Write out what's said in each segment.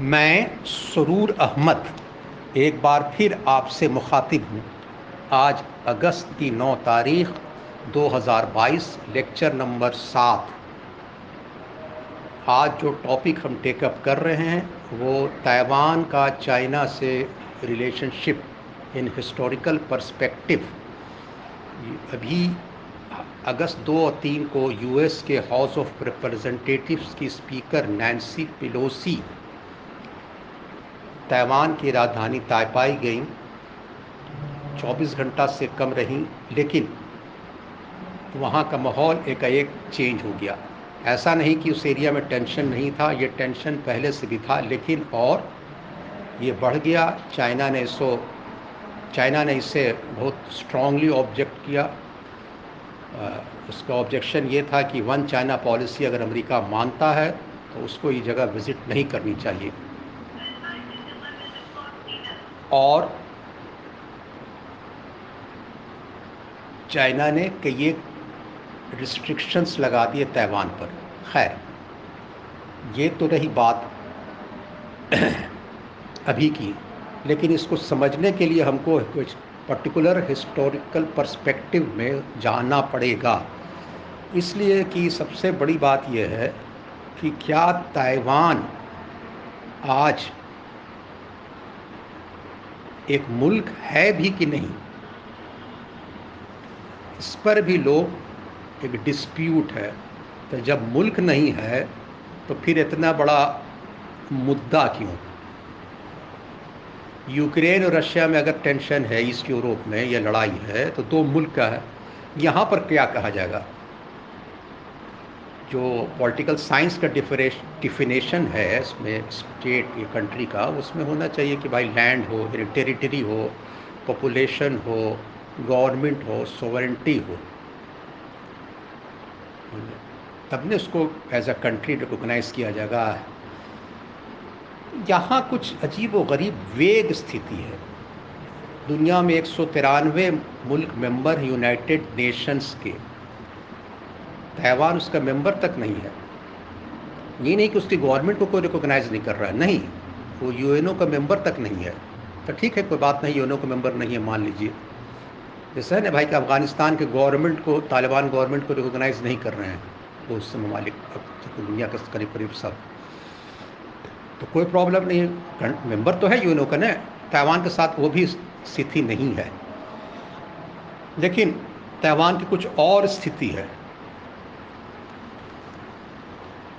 मैं सरूर अहमद एक बार फिर आपसे मुखातिब हूँ। आज अगस्त की 9 तारीख 2022 लेक्चर नंबर सात। आज जो टॉपिक हम टेकअप कर रहे हैं, वो ताइवान का चाइना से रिलेशनशिप इन हिस्टोरिकल पर्सपेक्टिव अभी अगस्त दो और तीन को यूएस के हाउस ऑफ़ रिप्रेजेंटेटिव्स की स्पीकर नैन्सी पिलोसी ताइवान की राजधानी ताइपाई गई। 24 घंटा से कम रहीं, लेकिन वहाँ का माहौल एकाएक चेंज हो गया। ऐसा नहीं कि उस एरिया में टेंशन नहीं था, ये टेंशन पहले से भी था, लेकिन और ये बढ़ गया। चाइना ने इसको, चाइना ने इसे बहुत स्ट्रांगली ऑब्जेक्ट किया। उसका ऑब्जेक्शन ये था कि वन चाइना पॉलिसी अगर अमेरिका मानता है तो उसको ये जगह विज़िट नहीं करनी चाहिए। और चाइना ने कई रिस्ट्रिक्शंस लगा दिए ताइवान पर। खैर, ये तो रही बात अभी की, लेकिन इसको समझने के लिए हमको कुछ पर्टिकुलर हिस्टोरिकल पर्सपेक्टिव में जाना पड़ेगा। इसलिए कि सबसे बड़ी बात यह है कि क्या ताइवान आज एक मुल्क है भी कि नहीं, इस पर भी लोग एक डिस्प्यूट है तो जब मुल्क नहीं है तो फिर इतना बड़ा मुद्दा क्यों? यूक्रेन और रशिया में अगर टेंशन है, ईस्ट यूरोप में या लड़ाई है तो दो मुल्क का है। यहाँ पर क्या कहा जाएगा? जो पॉलिटिकल साइंस का डिफिनेशन है इसमें स्टेट या कंट्री का, उसमें होना चाहिए कि भाई लैंड हो टेरिटरी हो पॉपुलेशन हो गवर्नमेंट हो सोवरेंटी हो। तब ने उसको एज अ कंट्री रिकोगनाइज किया जाएगा। यहाँ कुछ अजीब व गरीब वेग स्थिति है। दुनिया में एक सौ तिरानवे मुल्क मेंबर यूनाइटेड नेशंस के। ताइवान उसका मेंबर तक नहीं है। ये नहीं कि उसकी गवर्नमेंट को कोई रिकोगनाइज नहीं कर रहा है। नहीं, वो यूएनओ का मेंबर तक नहीं है। तो ठीक है, कोई बात नहीं यूएनओ का मेंबर नहीं है, मान लीजिए। जैसे है ना भाई कि अफ़गानिस्तान के गवर्नमेंट को, तालिबान गवर्नमेंट को रिकोगनाइज नहीं कर रहे हैं? वो उससे ममालिक दुनिया के करीब करीब सब। तो कोई प्रॉब्लम नहीं है। मेंबर तो है यूएनओ का ना। ताइवान के साथ वो भी स्थिति नहीं है। लेकिन ताइवान की कुछ और स्थिति है।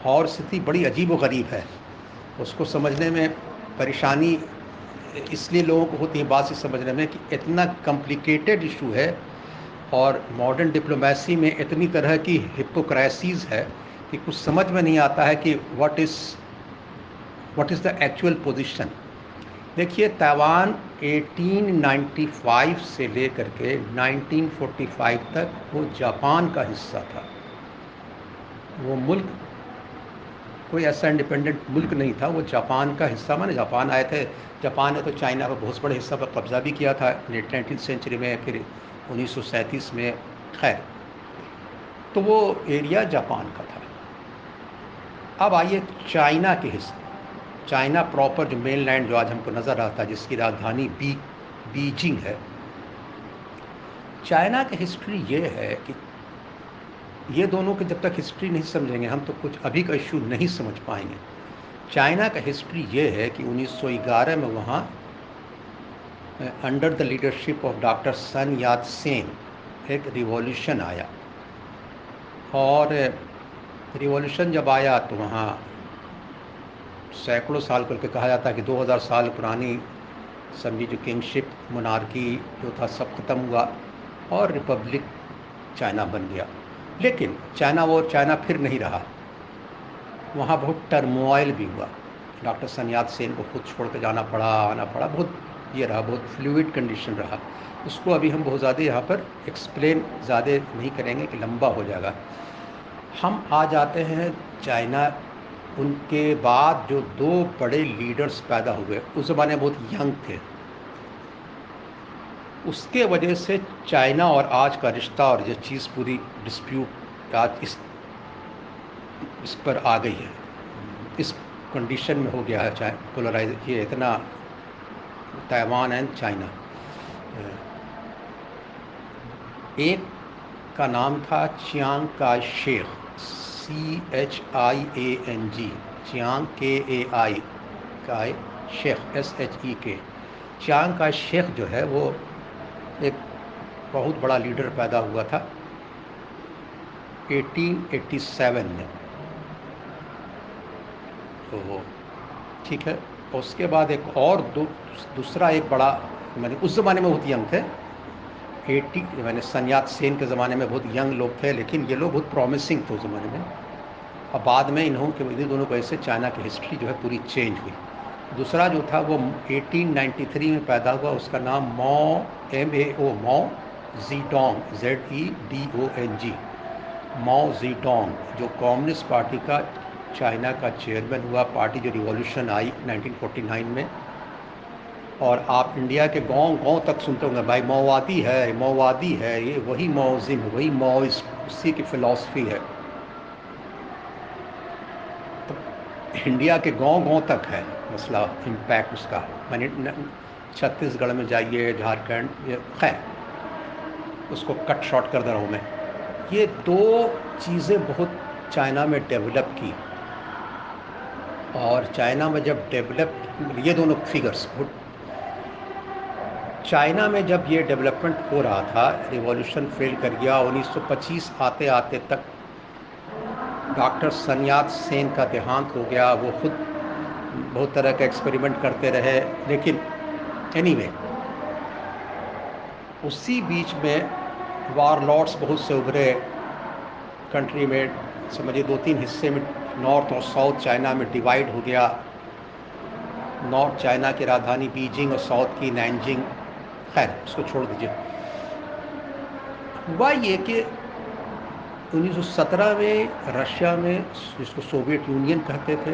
और स्थिति बड़ी अजीब व गरीब है। उसको समझने में परेशानी, इसलिए लोगों को होती है बात से समझने में कि इतना कॉम्प्लिकेटेड इशू है और मॉडर्न डिप्लोमेसी में इतनी तरह की हिपोक्रेसीज है कि कुछ समझ में नहीं आता है कि what is what is the actual position देखिए ताइवान 1895 से लेकर के 1945 तक वो जापान का हिस्सा था। वो मुल्क कोई ऐसा इंडिपेंडेंट मुल्क नहीं था। वो जापान का हिस्सा माने जापान आए थे। जापान ने तो चाइना पर बहुत बड़े हिस्सा पर कब्ज़ा भी किया था। लेट नाइनटीन सेंचुरी में, फिर उन्नीस सौ सैंतीस में, खैर। तो वो एरिया जापान का था। अब आइए चाइना के हिस्से। चाइना प्रॉपर जो मेन लैंड जो आज हमको नज़र आता है, जिसकी राजधानी बी, बीजिंग है। चाइना की हिस्ट्री ये है कि ये दोनों की जब तक हिस्ट्री नहीं समझेंगे, हम तो कुछ अभी का इशू नहीं समझ पाएँगे। चाइना का हिस्ट्री ये है कि 1911 में वहाँ under the leadership of doctor Sun Yat Sen एक रिवॉल्यूशन आया। और रिवॉल्यूशन जब आया तो वहाँ सैकड़ों साल करके कहा जाता है कि 2000 साल पुरानी समझी जो किंगशिप मोनार्की जो था, सब ख़त्म हुआ और रिपब्लिक चाइना बन गया। लेकिन चाइना वो चाइना फिर नहीं रहा। वहाँ बहुत टर्मोइल भी हुआ। डॉक्टर सन्याद सेन को खुद छोड़ कर जाना पड़ा, आना पड़ा, बहुत ये रहा, बहुत फ्लूड कंडीशन रहा। उसको अभी हम बहुत ज़्यादा यहाँ पर एक्सप्लेन ज़्यादा नहीं करेंगे कि लंबा हो जाएगा। हम आ जाते हैं चाइना, उनके बाद जो दो बड़े लीडर्स पैदा हुए, उस ज़माने बहुत यंग थे। उसके वजह से चाइना और आज का रिश्ता और ये चीज़ पूरी डिस्प्यूट आज इस इस पर आ गई है। इस कंडीशन में हो गया है चाहे पोलराइज ये इतना ताइवान एंड चाइना। एक का नाम था Chiang Kai Shek C H I A N G Chiang K A I का शेख एस एच ई के चियांग का शेख जो है वो एक बहुत बड़ा लीडर पैदा हुआ था 1887 में। तो ठीक है, उसके बाद एक और दो, दूसरा एक बड़ा, मैंने उस ज़माने में बहुत यंग थे, एटी, मैंने सन्यात सेन के ज़माने में बहुत यंग लोग थे, लेकिन ये लोग बहुत प्रॉमिसिंग थे उस ज़माने में। और बाद में इन्हों के इन्हीं दोनों को ऐसे चाइना की हिस्ट्री जो है पूरी चेंज हुई। दूसरा जो था वो 1893 में पैदा हुआ, उसका नाम मो, M A O, Mao Zedong Z E D O N G Mao Zedong, जो कम्युनिस्ट पार्टी का, चाइना का चेयरमैन हुआ, पार्टी जो रिवॉल्यूशन आई 1949 में। और आप इंडिया के गाँव गाँव तक सुनते होंगे, भाई माओवादी है माओवादी है, ये वही माओजिम वही माओइस्ट उसी की फ़िलासफ़ी है तो इंडिया के गाँव गाँव तक है मसला इम्पैक्ट उसका। मैंने छत्तीसगढ़ में जाइए, झारखंड, ये खैर, उसको कट शॉर्ट कर दे रहा हूँ मैं। ये दो चीज़ें बहुत चाइना में डेवलप की। और चाइना में जब डेवलप ये दोनों फिगर्स चाइना में जब ये डेवलपमेंट हो रहा था रिवॉल्यूशन फेल कर गया 1925 आते आते तक डॉक्टर सन्यात सेन का देहांत हो गया वो खुद बहुत तरह का एक्सपेरिमेंट करते रहे लेकिन एनीवे anyway, उसी बीच में वार लॉर्ड्स बहुत से उभरे कंट्री में समझिए दो तीन हिस्से में नॉर्थ और साउथ चाइना में डिवाइड हो गया। नॉर्थ चाइना की राजधानी बीजिंग और साउथ की नैनजिंग खैर उसको छोड़ दीजिए। हुआ ये कि 1917 में रशिया में जिसको सोवियत यूनियन कहते थे,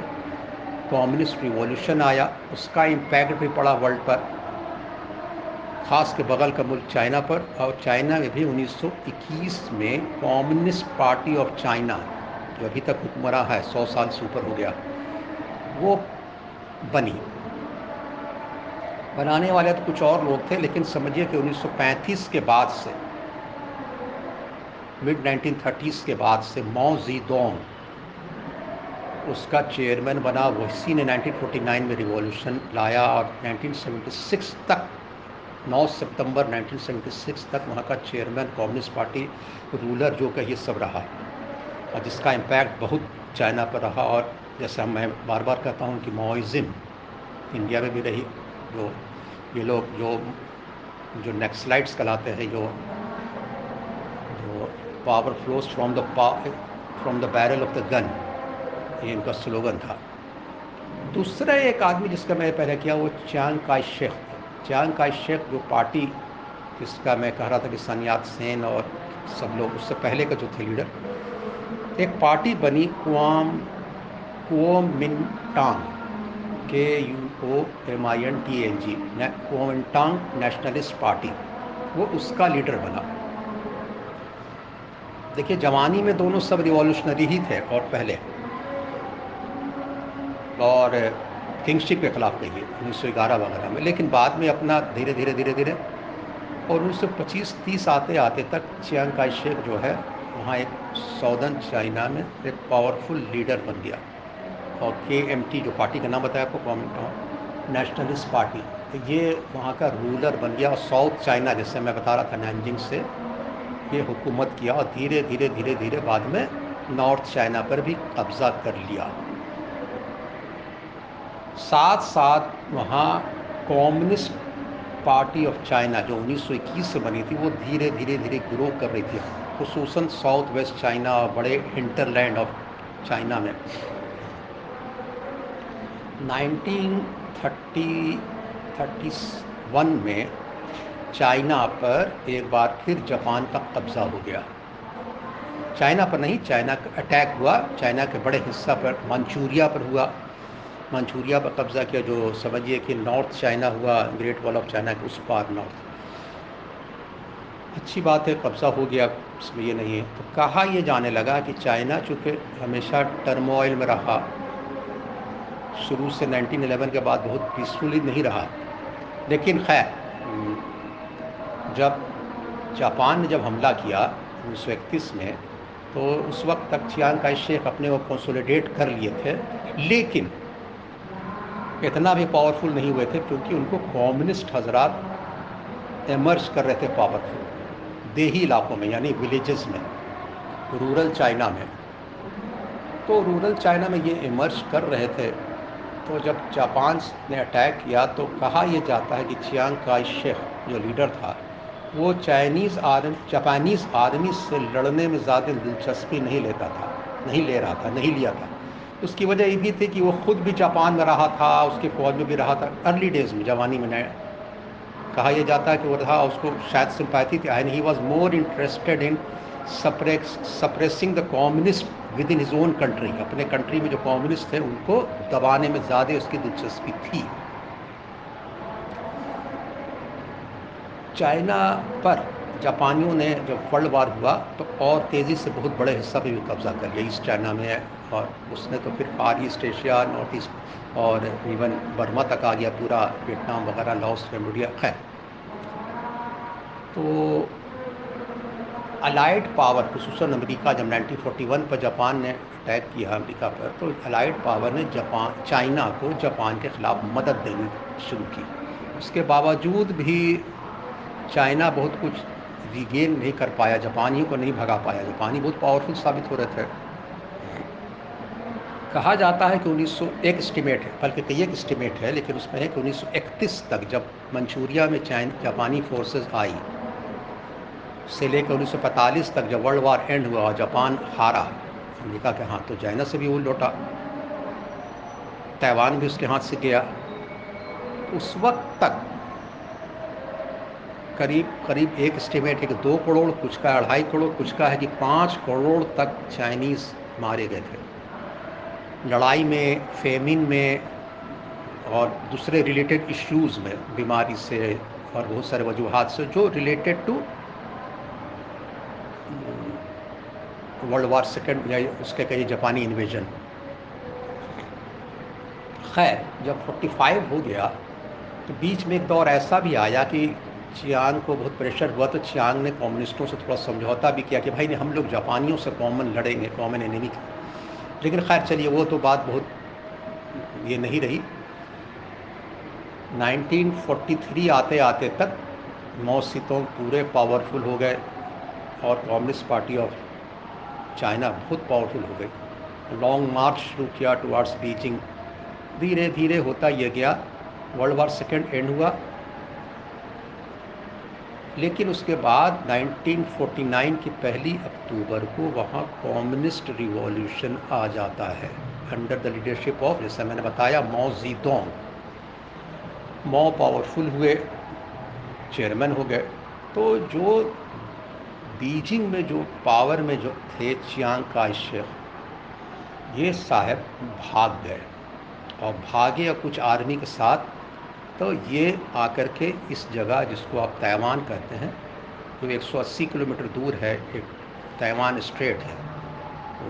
कम्युनिस्ट रिवॉल्यूशन आया। उसका इम्पैक्ट भी पड़ा वर्ल्ड पर, ख़ास के बगल का मुल्क चाइना पर। और चाइना में भी 1921 में कम्युनिस्ट पार्टी ऑफ़ चाइना, जो अभी तक हुक्मरान है, सौ साल से ऊपर हो गया, वो बनी। बनाने वाले तो कुछ और लोग थे, लेकिन समझिए कि 1935 के बाद से मिड 1930s के बाद से मो जीदोंग, उसका चेयरमैन बना वही ने 1949 में रिवॉल्यूशन लाया और 1976 तक 9 सितंबर 1976 तक वहाँ का चेयरमैन, कम्युनिस्ट पार्टी रूलर, जो का ये सब रहा। और जिसका इम्पैक्ट बहुत चाइना पर रहा और जैसे मैं बार बार कहता हूँ कि मोइज़म इंडिया में भी रही, जो ये लोग, जो जो नेक्सलाइट्स कहलाते हैं, जो जो power flows from the from the barrel of the gun ये इनका स्लोगन था। दूसरा एक आदमी जिसका मैंने पहले किया, वो चांग का शेख चांग का शेख जो पार्टी जिसका मैं कह रहा था कि सन्यात सेन और सब लोग, उससे पहले का जो थे लीडर एक पार्टी बनी कुआम, Kuomintang K U O M I N T N G Kuomintang Nationalist Party. वो उसका लीडर बना। देखिए, जवानी में दोनों सब रिवॉल्यूशनरी ही थे, और पहले। और किंगशिप के खिलाफ कहिए उन्नीस सौ ग्यारह वगैरह में। लेकिन बाद में अपना धीरे धीरे धीरे धीरे, और उन्नीस सौ पच्चीस, तीस आते आते तक चियांग का शेख जो है, वहाँ एक सौदर्न चाइना में एक पावरफुल लीडर बन गया। और के एम टी जो पार्टी का नाम बताया आपको कॉमिंग नेशनलिस्ट पार्टी ये वहाँ का रूलर बन गया। और साउथ चाइना जैसे मैं बता रहा था नैनजिंग से ये हुकूमत किया और धीरे धीरे धीरे धीरे बाद में नॉर्थ चाइना पर भी कब्ज़ा कर लिया। साथ साथ वहाँ कम्युनिस्ट पार्टी ऑफ़ चाइना जो 1921 से बनी थी, वो धीरे धीरे धीरे ग्रो कर रही थी खसूस साउथ वेस्ट चाइना और बड़े इंटरलैंड ऑफ़ चाइना में। 1931 में चाइना पर एक बार फिर जापान का कब्ज़ा हो गया। चाइना पर नहीं, चाइना का अटैक हुआ। चाइना के बड़े हिस्सा पर, मंचूरिया पर हुआ। मंचूरिया पर कब्ज़ा किया जो समझिए कि नॉर्थ चाइना हुआ, ग्रेट वॉल ऑफ़ चाइना के उस पार नॉर्थ। अच्छी बात है, कब्ज़ा हो गया, इसमें ये नहीं है। तो कहा ये जाने लगा कि चाइना चूँकि हमेशा टर्मोइल में रहा, शुरू से 1911 के बाद बहुत पीसफुली नहीं रहा। लेकिन खैर जब जापान ने जब हमला किया उन्नीस सौ में तो उस वक्त तक चियांग का शेख अपने को कंसोलिडेट कर लिए थे। लेकिन इतना भी पावरफुल नहीं हुए थे क्योंकि उनको कम्युनिस्ट हजरात एमर्ज कर रहे थे पावरफुल देही इलाकों में, यानी विलेजेस में रूरल चाइना में। तो रूरल चाइना में ये इमर्ज कर रहे थे। तो जब जापान ने अटैक किया तो कहा यह जाता है कि चियांग का शेख जो लीडर था वो चाइनीज़ आर्मी जापानीज़ आदमी से लड़ने में ज़्यादा दिलचस्पी नहीं लेता था, नहीं ले रहा था, नहीं लिया था। उसकी वजह ये भी थी कि वो ख़ुद भी जापान में रहा था, उसके फौज में भी रहा था। अर्ली डेज़ में, जवानी में नया। कहा यह जाता है कि वो रहा उसको शायद सिंपैथी थी and he was more interested in suppressing the communist within his own country अपने कंट्री में जो कॉम्युनिस्ट थे, उनको दबाने में ज़्यादा उसकी दिलचस्पी थी। चाइना पर जापानियों ने जब वर्ल्ड वार हुआ तो और तेज़ी से बहुत बड़े हिस्सा पे भी कब्ज़ा कर लिया, ईस्ट चाइना में और उसने तो फिर Far East Asia, North East, और इवन बर्मा तक आ गया पूरा, वियतनाम वगैरह लॉस कैम्बोडिया, खैर। तो अलाइड पावर खसूस अमेरिका जब 1941 पर जापान ने अटैक किया अमेरिका पर तो अलाइड पावर ने जापान, चाइना को जापान के ख़िलाफ़ मदद देनी शुरू की। उसके बावजूद भी चाइना बहुत कुछ रिगेन नहीं कर पाया जापानियों को नहीं भगा पाया। जापानी बहुत पावरफुल साबित हो रहे थे। कहा जाता है कि 1901 एस्टिमेट है, बल्कि कई एक एस्टिमेट है, लेकिन उसमें है कि 1931 तक जब मंचूरिया में चाइन, जापानी फोर्सेस आई, से लेकर 1945 तक जब वर्ल्ड वार एंड हुआ और जापान हारा अमेरिका के हाथ तो चाइना से भी वो लौटा। ताइवान भी उसके हाथ से गया। उस वक्त तक करीब करीब एक एस्टिमेट कि दो करोड़ कुछ का, अढ़ाई करोड़ कुछ का है कि पाँच करोड़ तक चाइनीज़ मारे गए थे। लड़ाई में फेमिन में और दूसरे रिलेटेड इश्यूज़ में, बीमारी से और बहुत सारे वजूहत से, जो related to World War second या उसके कहिए जापानी इन्वेजन खैर, जब 45 हो गया तो बीच में एक दौर ऐसा भी आया कि चियांग को बहुत प्रेशर हुआ तो चियांग ने कम्युनिस्टों से थोड़ा समझौता भी किया कि भाई ने हम लोग जापानियों से कॉमन लड़ेंगे कॉमन एनिमी लेकिन खैर चलिए, वो तो बात बहुत ये नहीं रही। 1943 आते आते तक नौ सीतों पूरे पावरफुल हो गए और कम्युनिस्ट पार्टी ऑफ़ चाइना बहुत पावरफुल हो गई। लॉन्ग मार्च शुरू किया टुवार्ड्स बीजिंग धीरे धीरे होता यह गया। वर्ल्ड वार सेकेंड एंड हुआ। लेकिन उसके बाद 1949 की पहली अक्टूबर को वहाँ कम्युनिस्ट रिवॉल्यूशन आ जाता है अंडर द लीडरशिप ऑफ़ जैसा मैंने बताया, मो जीदोंग। मो पावरफुल हुए चेयरमैन हो गए। तो जो बीजिंग में जो पावर में जो थे, चियांग का शेख, ये साहब भाग गए। और भागे या कुछ आर्मी के साथ तो ये आकर के इस जगह जिसको आप ताइवान कहते हैं, जो 180 किलोमीटर दूर है, एक ताइवान स्ट्रेट है। तो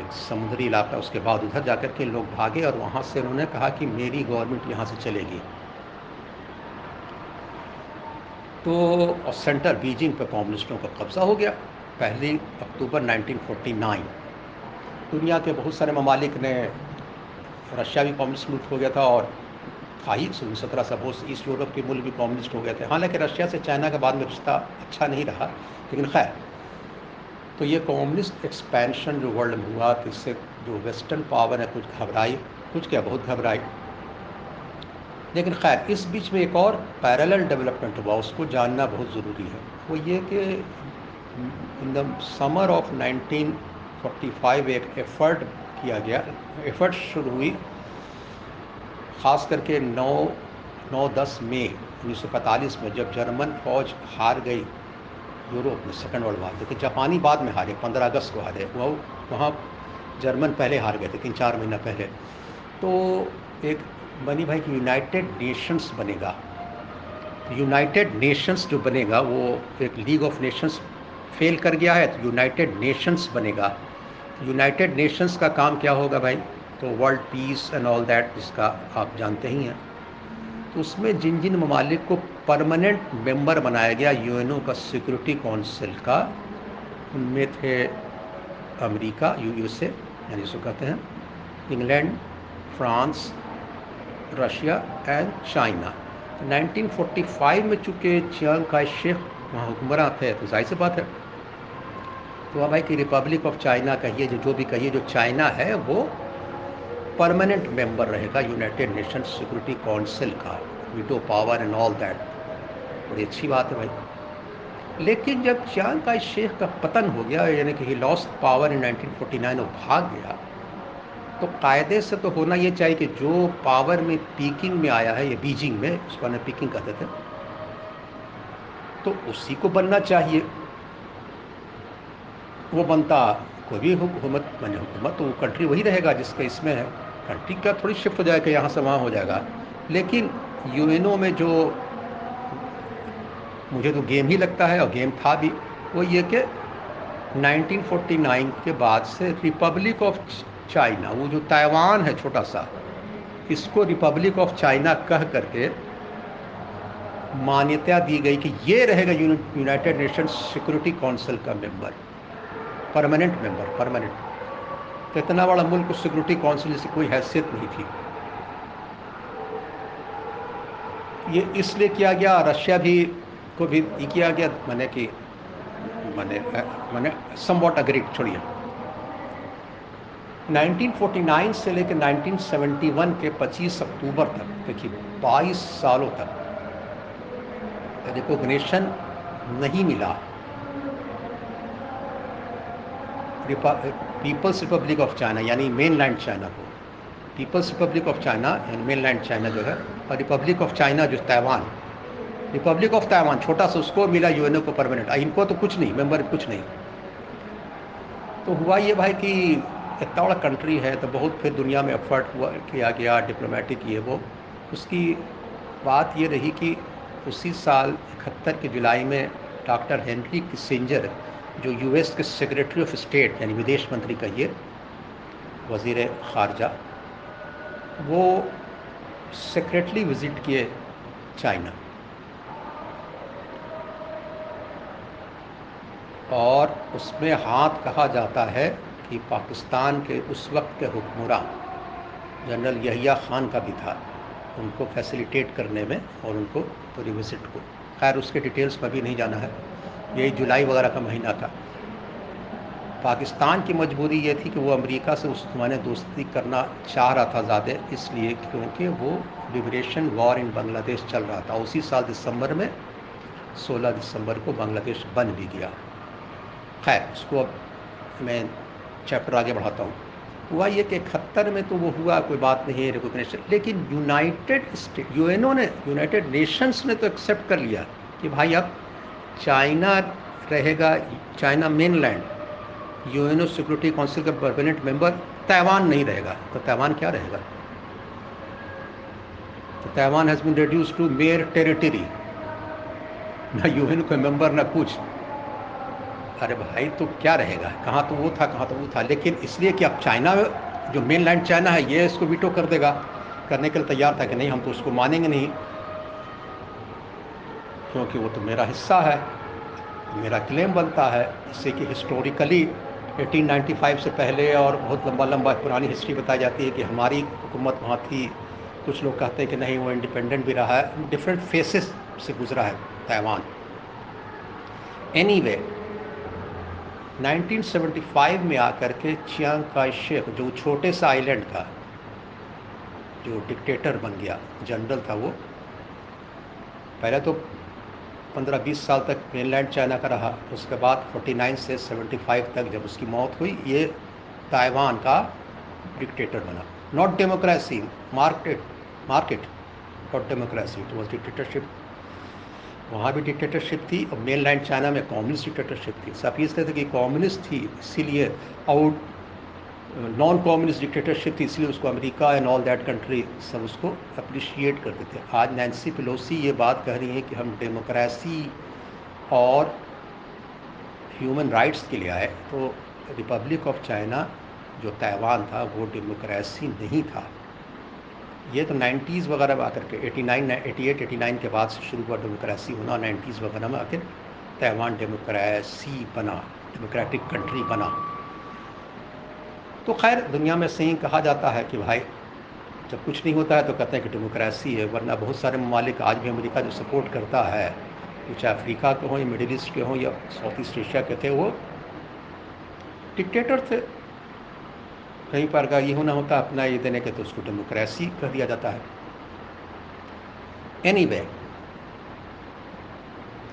एक समुद्री इलाका उसके बाद उधर जाकर के लोग भागे और वहाँ से उन्होंने कहा कि मेरी गवर्नमेंट यहाँ से चलेगी। तो और सेंटर बीजिंग पर कम्युनिस्टों का कब्ज़ा हो गया, पहली अक्टूबर 1949 दुनिया के बहुत सारे ममालिक ने रशिया भी कम्युनिस्ट मुल्क हो गया था और था ही सत्रह सपोज़ ईस्ट यूरोप के मुल्क भी कम्युनिस्ट हो गए थे। हालाँकि रशिया से चाइना के बाद में रिश्ता अच्छा नहीं रहा, लेकिन खैर। तो ये कम्युनिस्ट एक्सपेंशन जो वर्ल्ड में हुआ तो इससे जो वेस्टर्न पावर है, कुछ घबराई, कुछ क्या, बहुत घबराई। लेकिन खैर, इस बीच में एक और पैरेलल डेवलपमेंट हुआ, उसको जानना बहुत ज़रूरी है। वो ये कि इन द समर ऑफ़ 1945 एक एफर्ट किया गया एफर्ट शुरू हुई ख़ास करके 9 9 10 मई उन्नीस सौ पैंतालीस में जब जर्मन फौज हार गई यूरोप में सेकेंड वर्ल्ड वार देखिए जापानी बाद में हारे 15 अगस्त को हारे वो वहाँ जर्मन पहले हार गए थे, तीन चार महीना पहले। तो एक बनी भाई कि यूनाइटेड नेशंस बनेगा। यूनाइटेड नेशंस जो बनेगा, वो एक लीग ऑफ़ नेशंस फेल कर गया है तो यूनाइटेड नेशंस बनेगा। यूनाइटेड नेशंस का काम क्या होगा भाई? तो world peace and all that जिसका आप जानते ही हैं। तो उसमें जिन जिन ममालिक को परमानेंट मेंबर बनाया गया यूएनओ का सिक्योरिटी काउंसिल का, उनमें थे अमेरिका यूएसए यानी जिसको कहते हैं England France Russia and China 1945 में चूँकि चियांग का शेख वहाँ हुक्मरान थे तो ज़ाहिर सी बात है। तो अब भाई कि रिपब्लिक ऑफ़ चाइना कहिए, जो जो भी कहिए, जो चाइना है, वो परमानेंट मेंबर रहेगा यूनाइटेड नेशन सिक्योरिटी काउंसिल का veto power and all that बड़ी अच्छी बात है भाई। लेकिन जब चांग का शेख का पतन हो गया, यानी कि ही लॉस्ट पावर इन 1949 वो भाग गया तो कायदे से तो होना ये चाहिए कि जो पावर में पीकिंग में आया है, ये बीजिंग में, उसको ना पीकिंग कहते थे तो उसी को बनना चाहिए। वो बनता कोई भी हुकूमत बने हुकूमत तो वो कंट्री वही रहेगा जिसका इसमें है। कंट्री का थोड़ी शिफ्ट हो जाएगा, यहाँ से वहाँ हो जाएगा। लेकिन यूएनओ में जो मुझे तो गेम ही लगता है, और गेम था भी, वो ये कि 1949 के बाद से रिपब्लिक ऑफ़ चाइना वो जो ताइवान है छोटा सा, इसको रिपब्लिक ऑफ़ चाइना कह करके मान्यता दी गई कि ये रहेगा यूनाइटेड नेशन सिक्योरिटी काउंसिल का मेंबर परमानेंट मेंबर परमानेंट तो इतना बड़ा मुल्क सिक्योरिटी काउंसिल से कोई हैसियत नहीं थी। ये इसलिए किया गया, रशिया भी को भी ये किया गया, मैंने कि, मैंने मैंने सम वॉट अग्री छोड़िए 1949 से लेकर 1971 के 25 अक्टूबर तक, देखिए 22 सालों तक रिकोगशन नहीं मिला पीपल्स रिपब्लिक ऑफ़ चाइना यानी मेन लैंड चाइना को। पीपल्स रिपब्लिक ऑफ़ चाइना यानी मेन लैंड चाइना जो है, और रिपब्लिक ऑफ़ चाइना जो ताइवान रिपब्लिक ऑफ़ ताइवान छोटा सा उसको मिला यूएनओ को परमानेंट इनको तो कुछ नहीं मेंबर कुछ नहीं। तो हुआ ये भाई कि इतना बड़ा कंट्री है तो बहुत फिर दुनिया में एफर्ट हुआ, किया गया डिप्लोमेटिक ये वो। उसकी बात ये रही कि उसी साल इकहत्तर के जुलाई में डॉक्टर हेनरी किसेंजर जो यूएस के सेक्रेटरी ऑफ़ स्टेट यानी विदेश मंत्री कहिए वज़ीर ख़ारजा, वो सेक्रेटली विज़िट किए चाइना और उसमें हाथ कहा जाता है कि पाकिस्तान के उस वक्त के हुक्मरान, जनरल यहिया ख़ान का भी था, उनको फैसिलिटेट करने में और उनको पूरी विज़िट को। खैर, उसके डिटेल्स में भी नहीं जाना है। यही जुलाई वगैरह का महीना था। पाकिस्तान की मजबूरी ये थी कि वो अमेरिका से उस जमाने दोस्ती करना चाह रहा था ज़्यादा, इसलिए क्योंकि वो लिबरेशन वॉर इन बांग्लादेश चल रहा था। उसी साल दिसंबर में 16 दिसंबर को बांग्लादेश बन भी गया। खैर, उसको अब मैं चैप्टर आगे बढ़ाता हूँ। हुआ ये कि इकहत्तर में तो वो हुआ, कोई बात नहीं है रिकोगशन लेकिन यूनाइटेड स्टेट यूएनओ ने यूनाइटेड नेशंस ने तो एक्सेप्ट कर लिया कि भाई अब चाइना रहेगा, China main mainland UNO Security Council का परमानेंट मेंबर ताइवान नहीं रहेगा। तो ताइवान क्या रहेगा? तो Taiwan has been reduce to mere territory ना यूएन का मेंबर ना कुछ। अरे भाई तो क्या रहेगा? कहाँ तो वो था, कहाँ तो वो था। लेकिन इसलिए कि अब चाइना, जो मेन लैंड चाइना है, ये इसको वीटो कर देगा। करने के लिए तैयार था कि नहीं, हम तो उसको मानेंगे नहीं। क्योंकि वो तो मेरा हिस्सा है। मेरा क्लेम बनता है इससे कि हिस्टोरिकली 1895 से पहले और बहुत लंबा लंबा पुरानी हिस्ट्री बताई जाती है कि हमारी हुकूमत वहाँ थी। कुछ लोग कहते हैं कि नहीं, वो इंडिपेंडेंट भी रहा है। डिफरेंट फेसेस से गुजरा है ताइवान एनी 1975 में आकर के चियांग का शेख जो छोटे सा आइलैंड का जो डिक्टेटर बन गया जनरल था वो, पहले तो 15-20 साल तक मेनलैंड चाइना का रहा, उसके बाद 49 से 75 तक जब उसकी मौत हुई, ये ताइवान का डिक्टेटर बना। Not democracy market market not democracy it was dictatorship वहाँ भी डिक्टेटरशिप थी और मेन लैंड चाइना में कम्युनिस्ट डिक्टेटरशिप थी। सब इसलिए थे कि कम्युनिस्ट थी, इसीलिए आउट नॉन कॉम्युनिस्ट डिक्टेटरशिप थी, इसलिए उसको America and all that country सब उसको अप्रिशिएट करते थे आज नैन्सी पिलोसी ये बात कह रही है कि हम डेमोक्रेसी और ह्यूमन राइट्स के लिए आए तो रिपब्लिक ऑफ़ चाइना जो ताइवान था, वो डेमोक्रेसी नहीं था। ये तो नाइन्टीज़ वगैरह में आकर के 89 88 89 के बाद से शुरू हुआ डेमोक्रेसी होना नाइन्टीज़ वगैरह में आकर ताइवान डेमोक्रेसी बना डेमोक्रेटिक कंट्री बना। तो खैर दुनिया में सही कहा जाता है कि भाई जब कुछ नहीं होता है तो कहते हैं कि डेमोक्रेसी है वरना बहुत सारे ममालिक आज भी अमेरिका जो सपोर्ट करता है वो चाहे अफ्रीका के हों या मिडिल ईस्ट के हों या साउथ ईस्ट एशिया के थे वो डिक्टेटर थे। कहीं पर अगर ये होना होता अपना ये देने के तो उसको डेमोक्रेसी कर दिया जाता है। एनी anyway,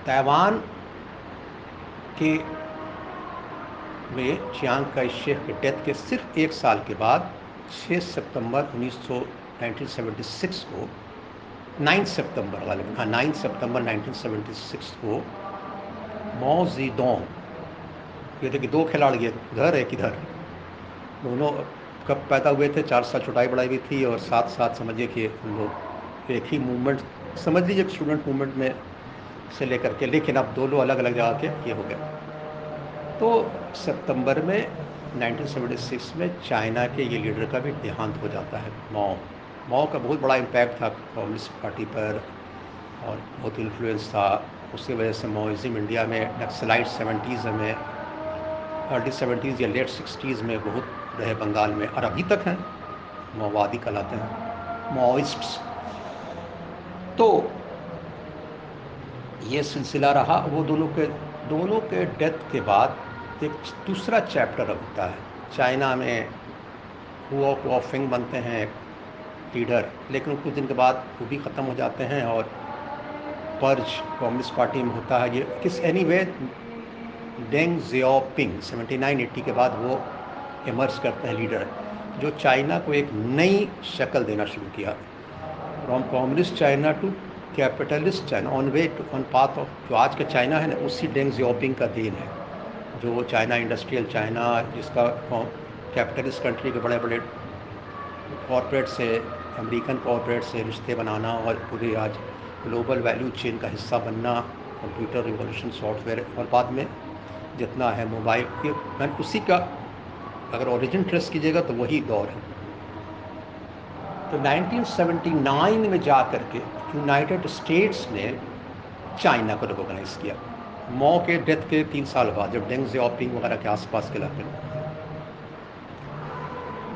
ताइवान के में चियांग का शेख के डेथ के सिर्फ़ एक साल के बाद 6 सितंबर 1976 को 9 सितंबर वाले हाँ 9 सितंबर 1976 को मो जीडोंग ये देखिए, दो खिलाड़ी इधर, एक इधर। दोनों कब पैदा हुए थे? चार साल छुटाई बढ़ाई हुई थी और साथ साथ समझिए कि हम लोग एक ही मूवमेंट समझ लीजिए स्टूडेंट मूवमेंट में से लेकर के, लेकिन अब दो लोग अलग अलग जगह के ये हो गए। तो सितंबर में 1976 में चाइना के ये लीडर का भी देहांत हो जाता है मौ मौ का बहुत बड़ा इम्पैक्ट था कम्युनिस्ट पार्टी पर और बहुत इन्फ्लुएंस था। उसकी वजह से मोइज़म इंडिया में नक्सलाइट सेवेंटीज़ में अर्ली सेवेंटीज़ या लेट सिक्सटीज़ में बहुत रहे बंगाल में और अभी तक हैं, माओवादी कहलाते हैं माओइस्ट तो ये सिलसिला रहा। वो दोनों के दोनों के डेथ के बाद एक दूसरा चैप्टर होता है। चाइना में हुआ हुआ फिंग बनते हैं लीडर, लेकिन कुछ दिन के बाद वो भी ख़त्म हो जाते हैं और पर्ज कम्युनिस्ट पार्टी में होता है। ये किस anyway Deng Xiaoping seventy nine eighty के बाद वो इमर्ज करते हैं लीडर, जो चाइना को एक नई शक्ल देना शुरू किया। From communist China to capitalist China on way to on path of जो आज का चाइना है ना, उसी डेंग जियाओपिंग का देन है। जो चाइना इंडस्ट्रियल चाइना, जिसका कैपिटलिस्ट कंट्री के बड़े बड़े कॉरपोरेट से, अमेरिकन कॉरपोरेट से रिश्ते बनाना और पूरे आज ग्लोबल वैल्यू चेन का हिस्सा बनना कंप्यूटर रिवोल्यूशन सॉफ्टवेयर और बाद में जितना है मोबाइल के मैं उसी का अगर ओरिजिन ट्रेस कीजिएगा तो वही दौर है। तो 1979 में जा कर के यूनाइटेड स्टेट्स ने चाइना को रिकोगनाइज़ किया। मौ के डेथ के तीन साल बाद, जब डेंग, जियाओपिंग वगैरह के आसपास के इलाके में।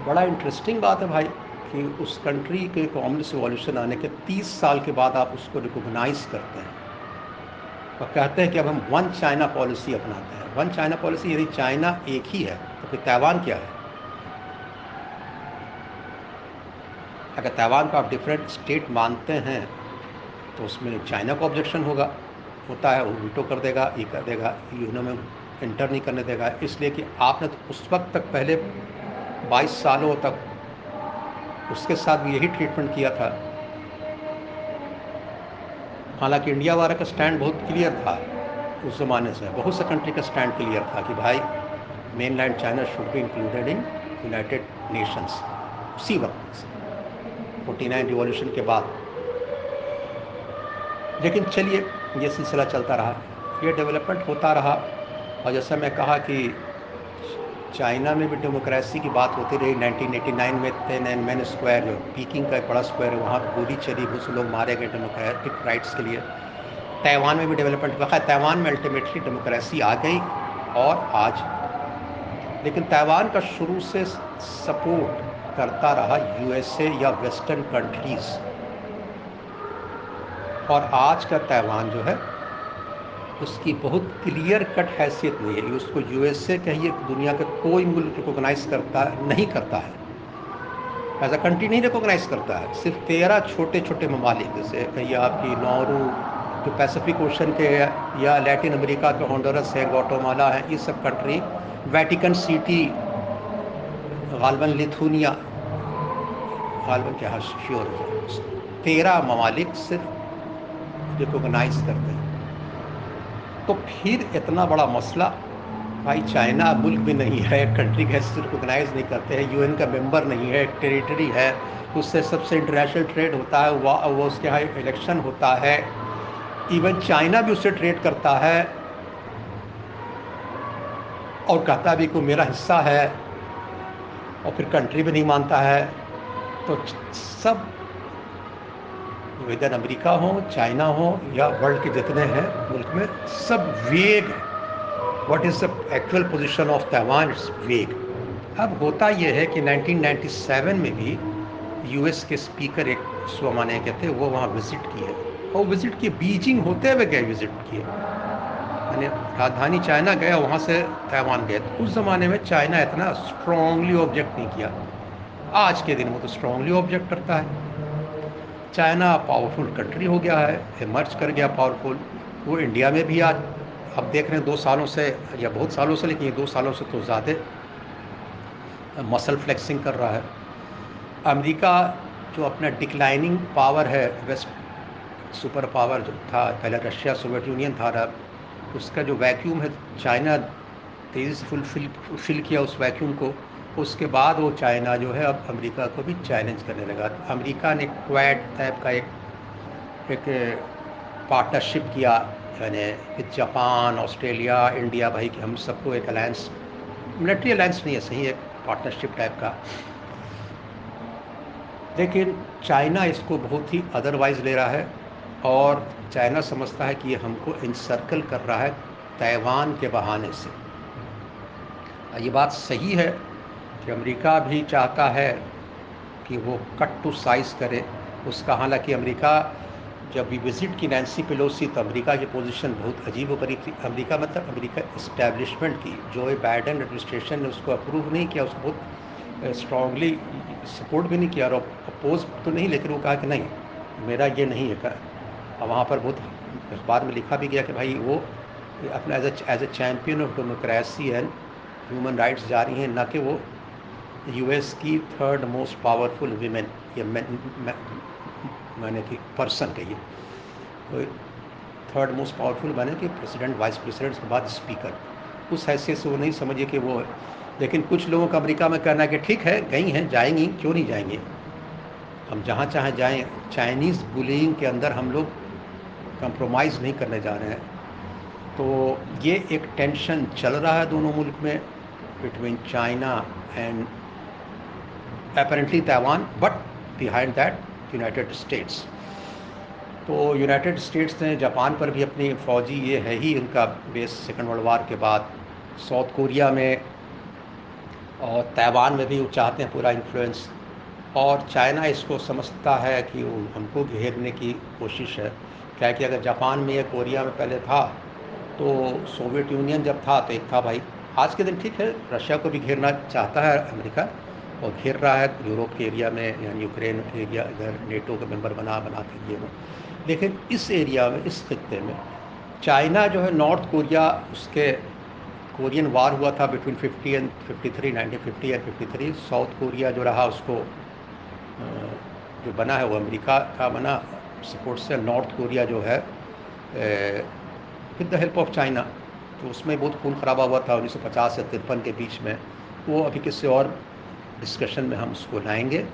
बड़ा इंटरेस्टिंग बात है भाई कि उस कंट्री के कम्युनिस्ट रिवॉल्यूशन आने के 30 साल के बाद आप उसको रिकोगनाइज करते हैं। और कहते हैं कि अब हम वन चाइना पॉलिसी अपनाते हैं। वन चाइना पॉलिसी यदि चाइना एक ही है तो फिर ताइवान क्या है? अगर ताइवान को आप डिफरेंट स्टेट मानते हैं तो उसमें चाइना को ऑब्जेक्शन होगा। होता है, वो वीटो कर देगा, ये कर देगा यूनो में इंटर नहीं करने देगा। इसलिए कि आपने तो उस वक्त तक, पहले 22 सालों तक उसके साथ भी यही ट्रीटमेंट किया था। हालाँकि इंडिया वाला का स्टैंड बहुत क्लियर था उस ज़माने से, बहुत से कंट्री का स्टैंड क्लियर था कि भाई mainland China should be included in United Nations उसी वक्त फोर्टी नाइन रिवॉल्यूशन के बाद। लेकिन चलिए ये सिलसिला चलता रहा। ये डेवलपमेंट होता रहा और जैसा मैं कहा कि चाइना में भी डेमोक्रेसी की बात होती रही 1989 में तेन एन मैन स्क्वायर जो पीकिंग का एक बड़ा स्क्वायर है, वहाँ गोली चली, बहुत से लोग मारे गए डेमोक्रेटिक राइट्स के लिए। ताइवान में भी डेवलपमेंट हुआ ताइवान में अल्टीमेटली डेमोक्रेसी आ गई और आज। लेकिन ताइवान का शुरू से सपोर्ट करता रहा यूएसए या वेस्टर्न कंट्रीज़ और आज का ताइवान जो है, उसकी बहुत क्लियर कट हैसियत नहीं है। उसको यूएसए कहिए, दुनिया का कोई मुल्क रिकोगनाइज करता, नहीं करता है। एज अ कंट्री नहीं रिकोगनाइज करता है। सिर्फ़ तेरह छोटे छोटे ममालिक, जैसे कहिए आपकी नौरू, जो पैसिफिक ओशन के या लैटिन अमेरिका के होंडोरस है गोटोमाला है, ये सब कंट्री वेटिकन सिटी गालबन लिथुनिया गालबन क्या श्योर तेरह ममालिक सिर्फ़ रिकोगनाइज करते हैं तो फिर इतना बड़ा मसला, भाई चाइना मुल्क भी नहीं है कंट्री का रिकोगनाइज नहीं करते हैं यूएन का मेंबर नहीं है टेरिटरी है, उससे सबसे इंटरनेशनल ट्रेड होता है, वो वो उसके यहाँ इलेक्शन होता है। इवन चाइना भी उससे ट्रेड करता है। और कहता भी को मेरा हिस्सा है, और फिर कंट्री भी नहीं मानता है। तो सब इधर अमेरिका हो, चाइना हो, या वर्ल्ड के जितने हैं मुल्क में, सब vague what is the actual position of Taiwan it's vague अब होता यह है कि 1997 में भी यूएस के स्पीकर एक स्वमाने के थे, वो वहाँ विज़िट किए। और विज़िट किए बीजिंग होते हुए गए विज़िट किए। मैंने राजधानी चाइना गया, वहाँ से ताइवान गए। तो उस ज़माने में चाइना इतना स्ट्रॉन्गली ऑब्जेक्ट नहीं किया। आज के दिन में तो स्ट्रॉन्गली ऑब्जेक्ट करता है। चाइना पावरफुल कंट्री हो गया है, इमर्ज कर गया पावरफुल। वो इंडिया में भी आज अब देख रहे हैं दो सालों से, या बहुत सालों से, लेकिन दो सालों से तो ज़्यादा मसल फ्लेक्सिंग कर रहा है। अमेरिका जो अपना डिक्लाइनिंग पावर है वेस्ट सुपर पावर जो था, पहले रशिया सोवियत यूनियन था उसका जो वैक्यूम है, चाइना तेज़ी से फुलफिल फुलफिल किया उस वैक्यूम को। उसके बाद वो चाइना जो है, अब अमेरिका को भी चैलेंज करने लगा। अमेरिका ने क्वैड टाइप का एक एक पार्टनरशिप किया। यानी जापान, ऑस्ट्रेलिया, इंडिया भाई कि हम सबको एक अलायंस मिलिट्री अलायंस नहीं है, सही एक पार्टनरशिप टाइप का। लेकिन चाइना इसको बहुत ही अदरवाइज़ ले रहा है और चाइना समझता है कि ये हमको इंसर्कल कर रहा है ताइवान के बहाने से। ये बात सही है कि अमेरिका भी चाहता है कि वो कट टू साइज़ करे। उसका हालाँकि अमेरिका, जब भी विज़िट की नैन्सी पेलोसी तो अमेरिका की पोजीशन बहुत अजीब गरीब थी। अमेरिका मतलब अमेरिका इस्टेब्लिशमेंट की। जो बाइडन एडमिनिस्ट्रेशन ने उसको अप्रूव नहीं किया, उसको बहुत स्ट्रॉन्गली सपोर्ट भी नहीं किया और अपोज तो नहीं, लेकिन वो कहा कि नहीं, मेरा ये नहीं है और वहाँ पर बहुत अखबार में लिखा भी गया कि भाई वो अपना as as a champion of democracy and human rights जा रही हैं, ना कि वो यूएस की थर्ड मोस्ट पावरफुल वीमेन या मैंने कि पर्सन कहिए तो थर्ड मोस्ट पावरफुल मैंने कि प्रेसिडेंट वाइस प्रेसिडेंट के बाद स्पीकर उस हैसियत से वो नहीं समझिए कि वो लेकिन कुछ लोगों का अमेरिका में कहना है कि ठीक है, गई हैं, जाएँगी, क्यों नहीं जाएँगे? हम जहाँ चाहें जाएँ चाइनीज़ बुलिंग के अंदर हम लोग कंप्रोमाइज़ नहीं करने जा रहे हैं। तो ये एक टेंशन चल रहा है दोनों मुल्क में between China and apparently Taiwan but behind that United States तो यूनाइटेड स्टेट्स ने जापान पर भी अपनी फ़ौजी ये है ही इनका बेस सेकेंड वर्ल्ड वार के बाद साउथ कोरिया में, और ताइवान में भी वो चाहते हैं पूरा इन्फ्लुएंस और चाइना इसको समझता है कि वो हमको घेरने की कोशिश है। क्या कि अगर जापान में या कोरिया में पहले था तो सोवियत यूनियन जब था तो एक था भाई, आज के दिन ठीक है रशिया को भी घेरना चाहता है अमेरिका। और घेर रहा है यूरोप के एरिया में, यानी यूक्रेन एरिया, इधर नेटो का मेंबर बना बना के ये लेकिन इस एरिया में, इस खत्े में, चाइना जो है, नॉर्थ कोरिया, उसके कोरियन वार हुआ था between 50 and 53 1950 and 53 South Korea जो रहा, उसको जो बना है, वो अमेरिका का बना। सपोर्ट से नॉर्थ कोरिया जो है with the help of China तो उसमें बहुत खून खराबा हुआ था 1950 से तिरपन के बीच में। वो अभी किसी और डिस्कशन में हम उसको लाएँगे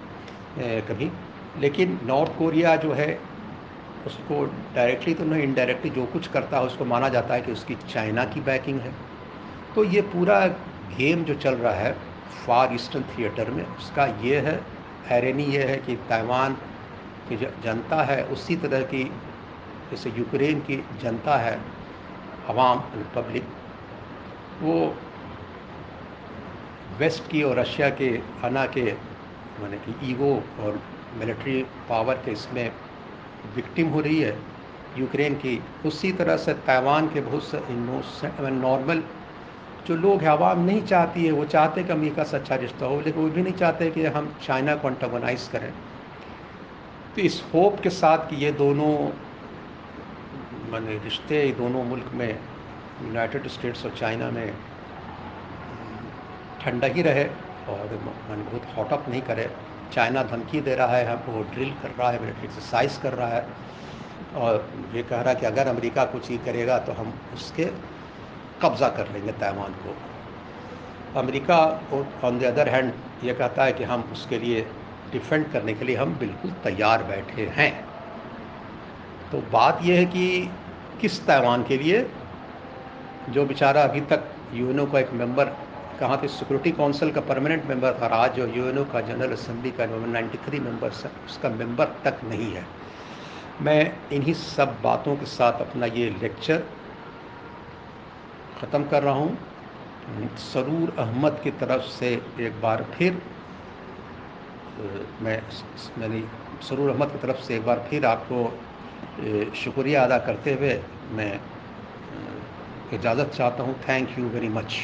कभी। लेकिन नॉर्थ कोरिया जो है, उसको डायरेक्टली तो नहीं इनडायरेक्टली जो कुछ करता है, उसको माना जाता है कि उसकी चाइना की बैकिंग है। तो ये पूरा गेम जो चल रहा है फार ईस्टर्न थिएटर में, उसका ये है हैरानी ये है कि ताइवान की जनता है, उसी तरह की जैसे यूक्रेन की जनता है आवाम पब्लिक वो वेस्ट की और रशिया के अना के, मैंने कि ईगो और मिलिट्री पावर के इसमें विक्टिम हो रही है यूक्रेन की। उसी तरह से ताइवान के बहुत से नॉर्मल जो लोग हैं, आवाम नहीं चाहती है, वो चाहते कि अमेरिका से अच्छा रिश्ता हो, लेकिन वो भी नहीं चाहते कि हम चाइना को अंटागोनाइज करें। तो इस होप के साथ कि ये दोनों, मैंने रिश्ते दोनों मुल्क में यूनाइटेड स्टेट्स और चाइना में ठंडा ही रहे और मन बहुत हॉटअप नहीं करे। चाइना धमकी दे रहा है हमको ड्रिल कर रहा है मिलिट्री एक्सरसाइज कर रहा है। और ये कह रहा है कि अगर अमेरिका कुछ ही करेगा तो हम उसके कब्ज़ा कर लेंगे ताइवान को। America on the other hand ये कहता है कि हम उसके लिए डिफेंड करने के लिए हम बिल्कुल तैयार बैठे हैं। तो बात यह है कि किस ताइवान के लिए? जो बेचारा अभी तक यूएनओ का एक मेंबर कहाँ पे सिक्योरिटी काउंसिल का परमानेंट मेंबर था आज जो यूएनओ का जनरल असम्बली का नाइन्टी थ्री मेंबर उसका मेंबर तक नहीं है। मैं इन्हीं सब बातों के साथ अपना ये लेक्चर ख़त्म कर रहा हूँ। सरूर अहमद की तरफ़ से एक बार फिर मैं मैंने सरूर अहमद की तरफ़ से एक बार फिर आपको शुक्रिया अदा करते हुए मैं इजाज़त चाहता हूँ। Thank you very much.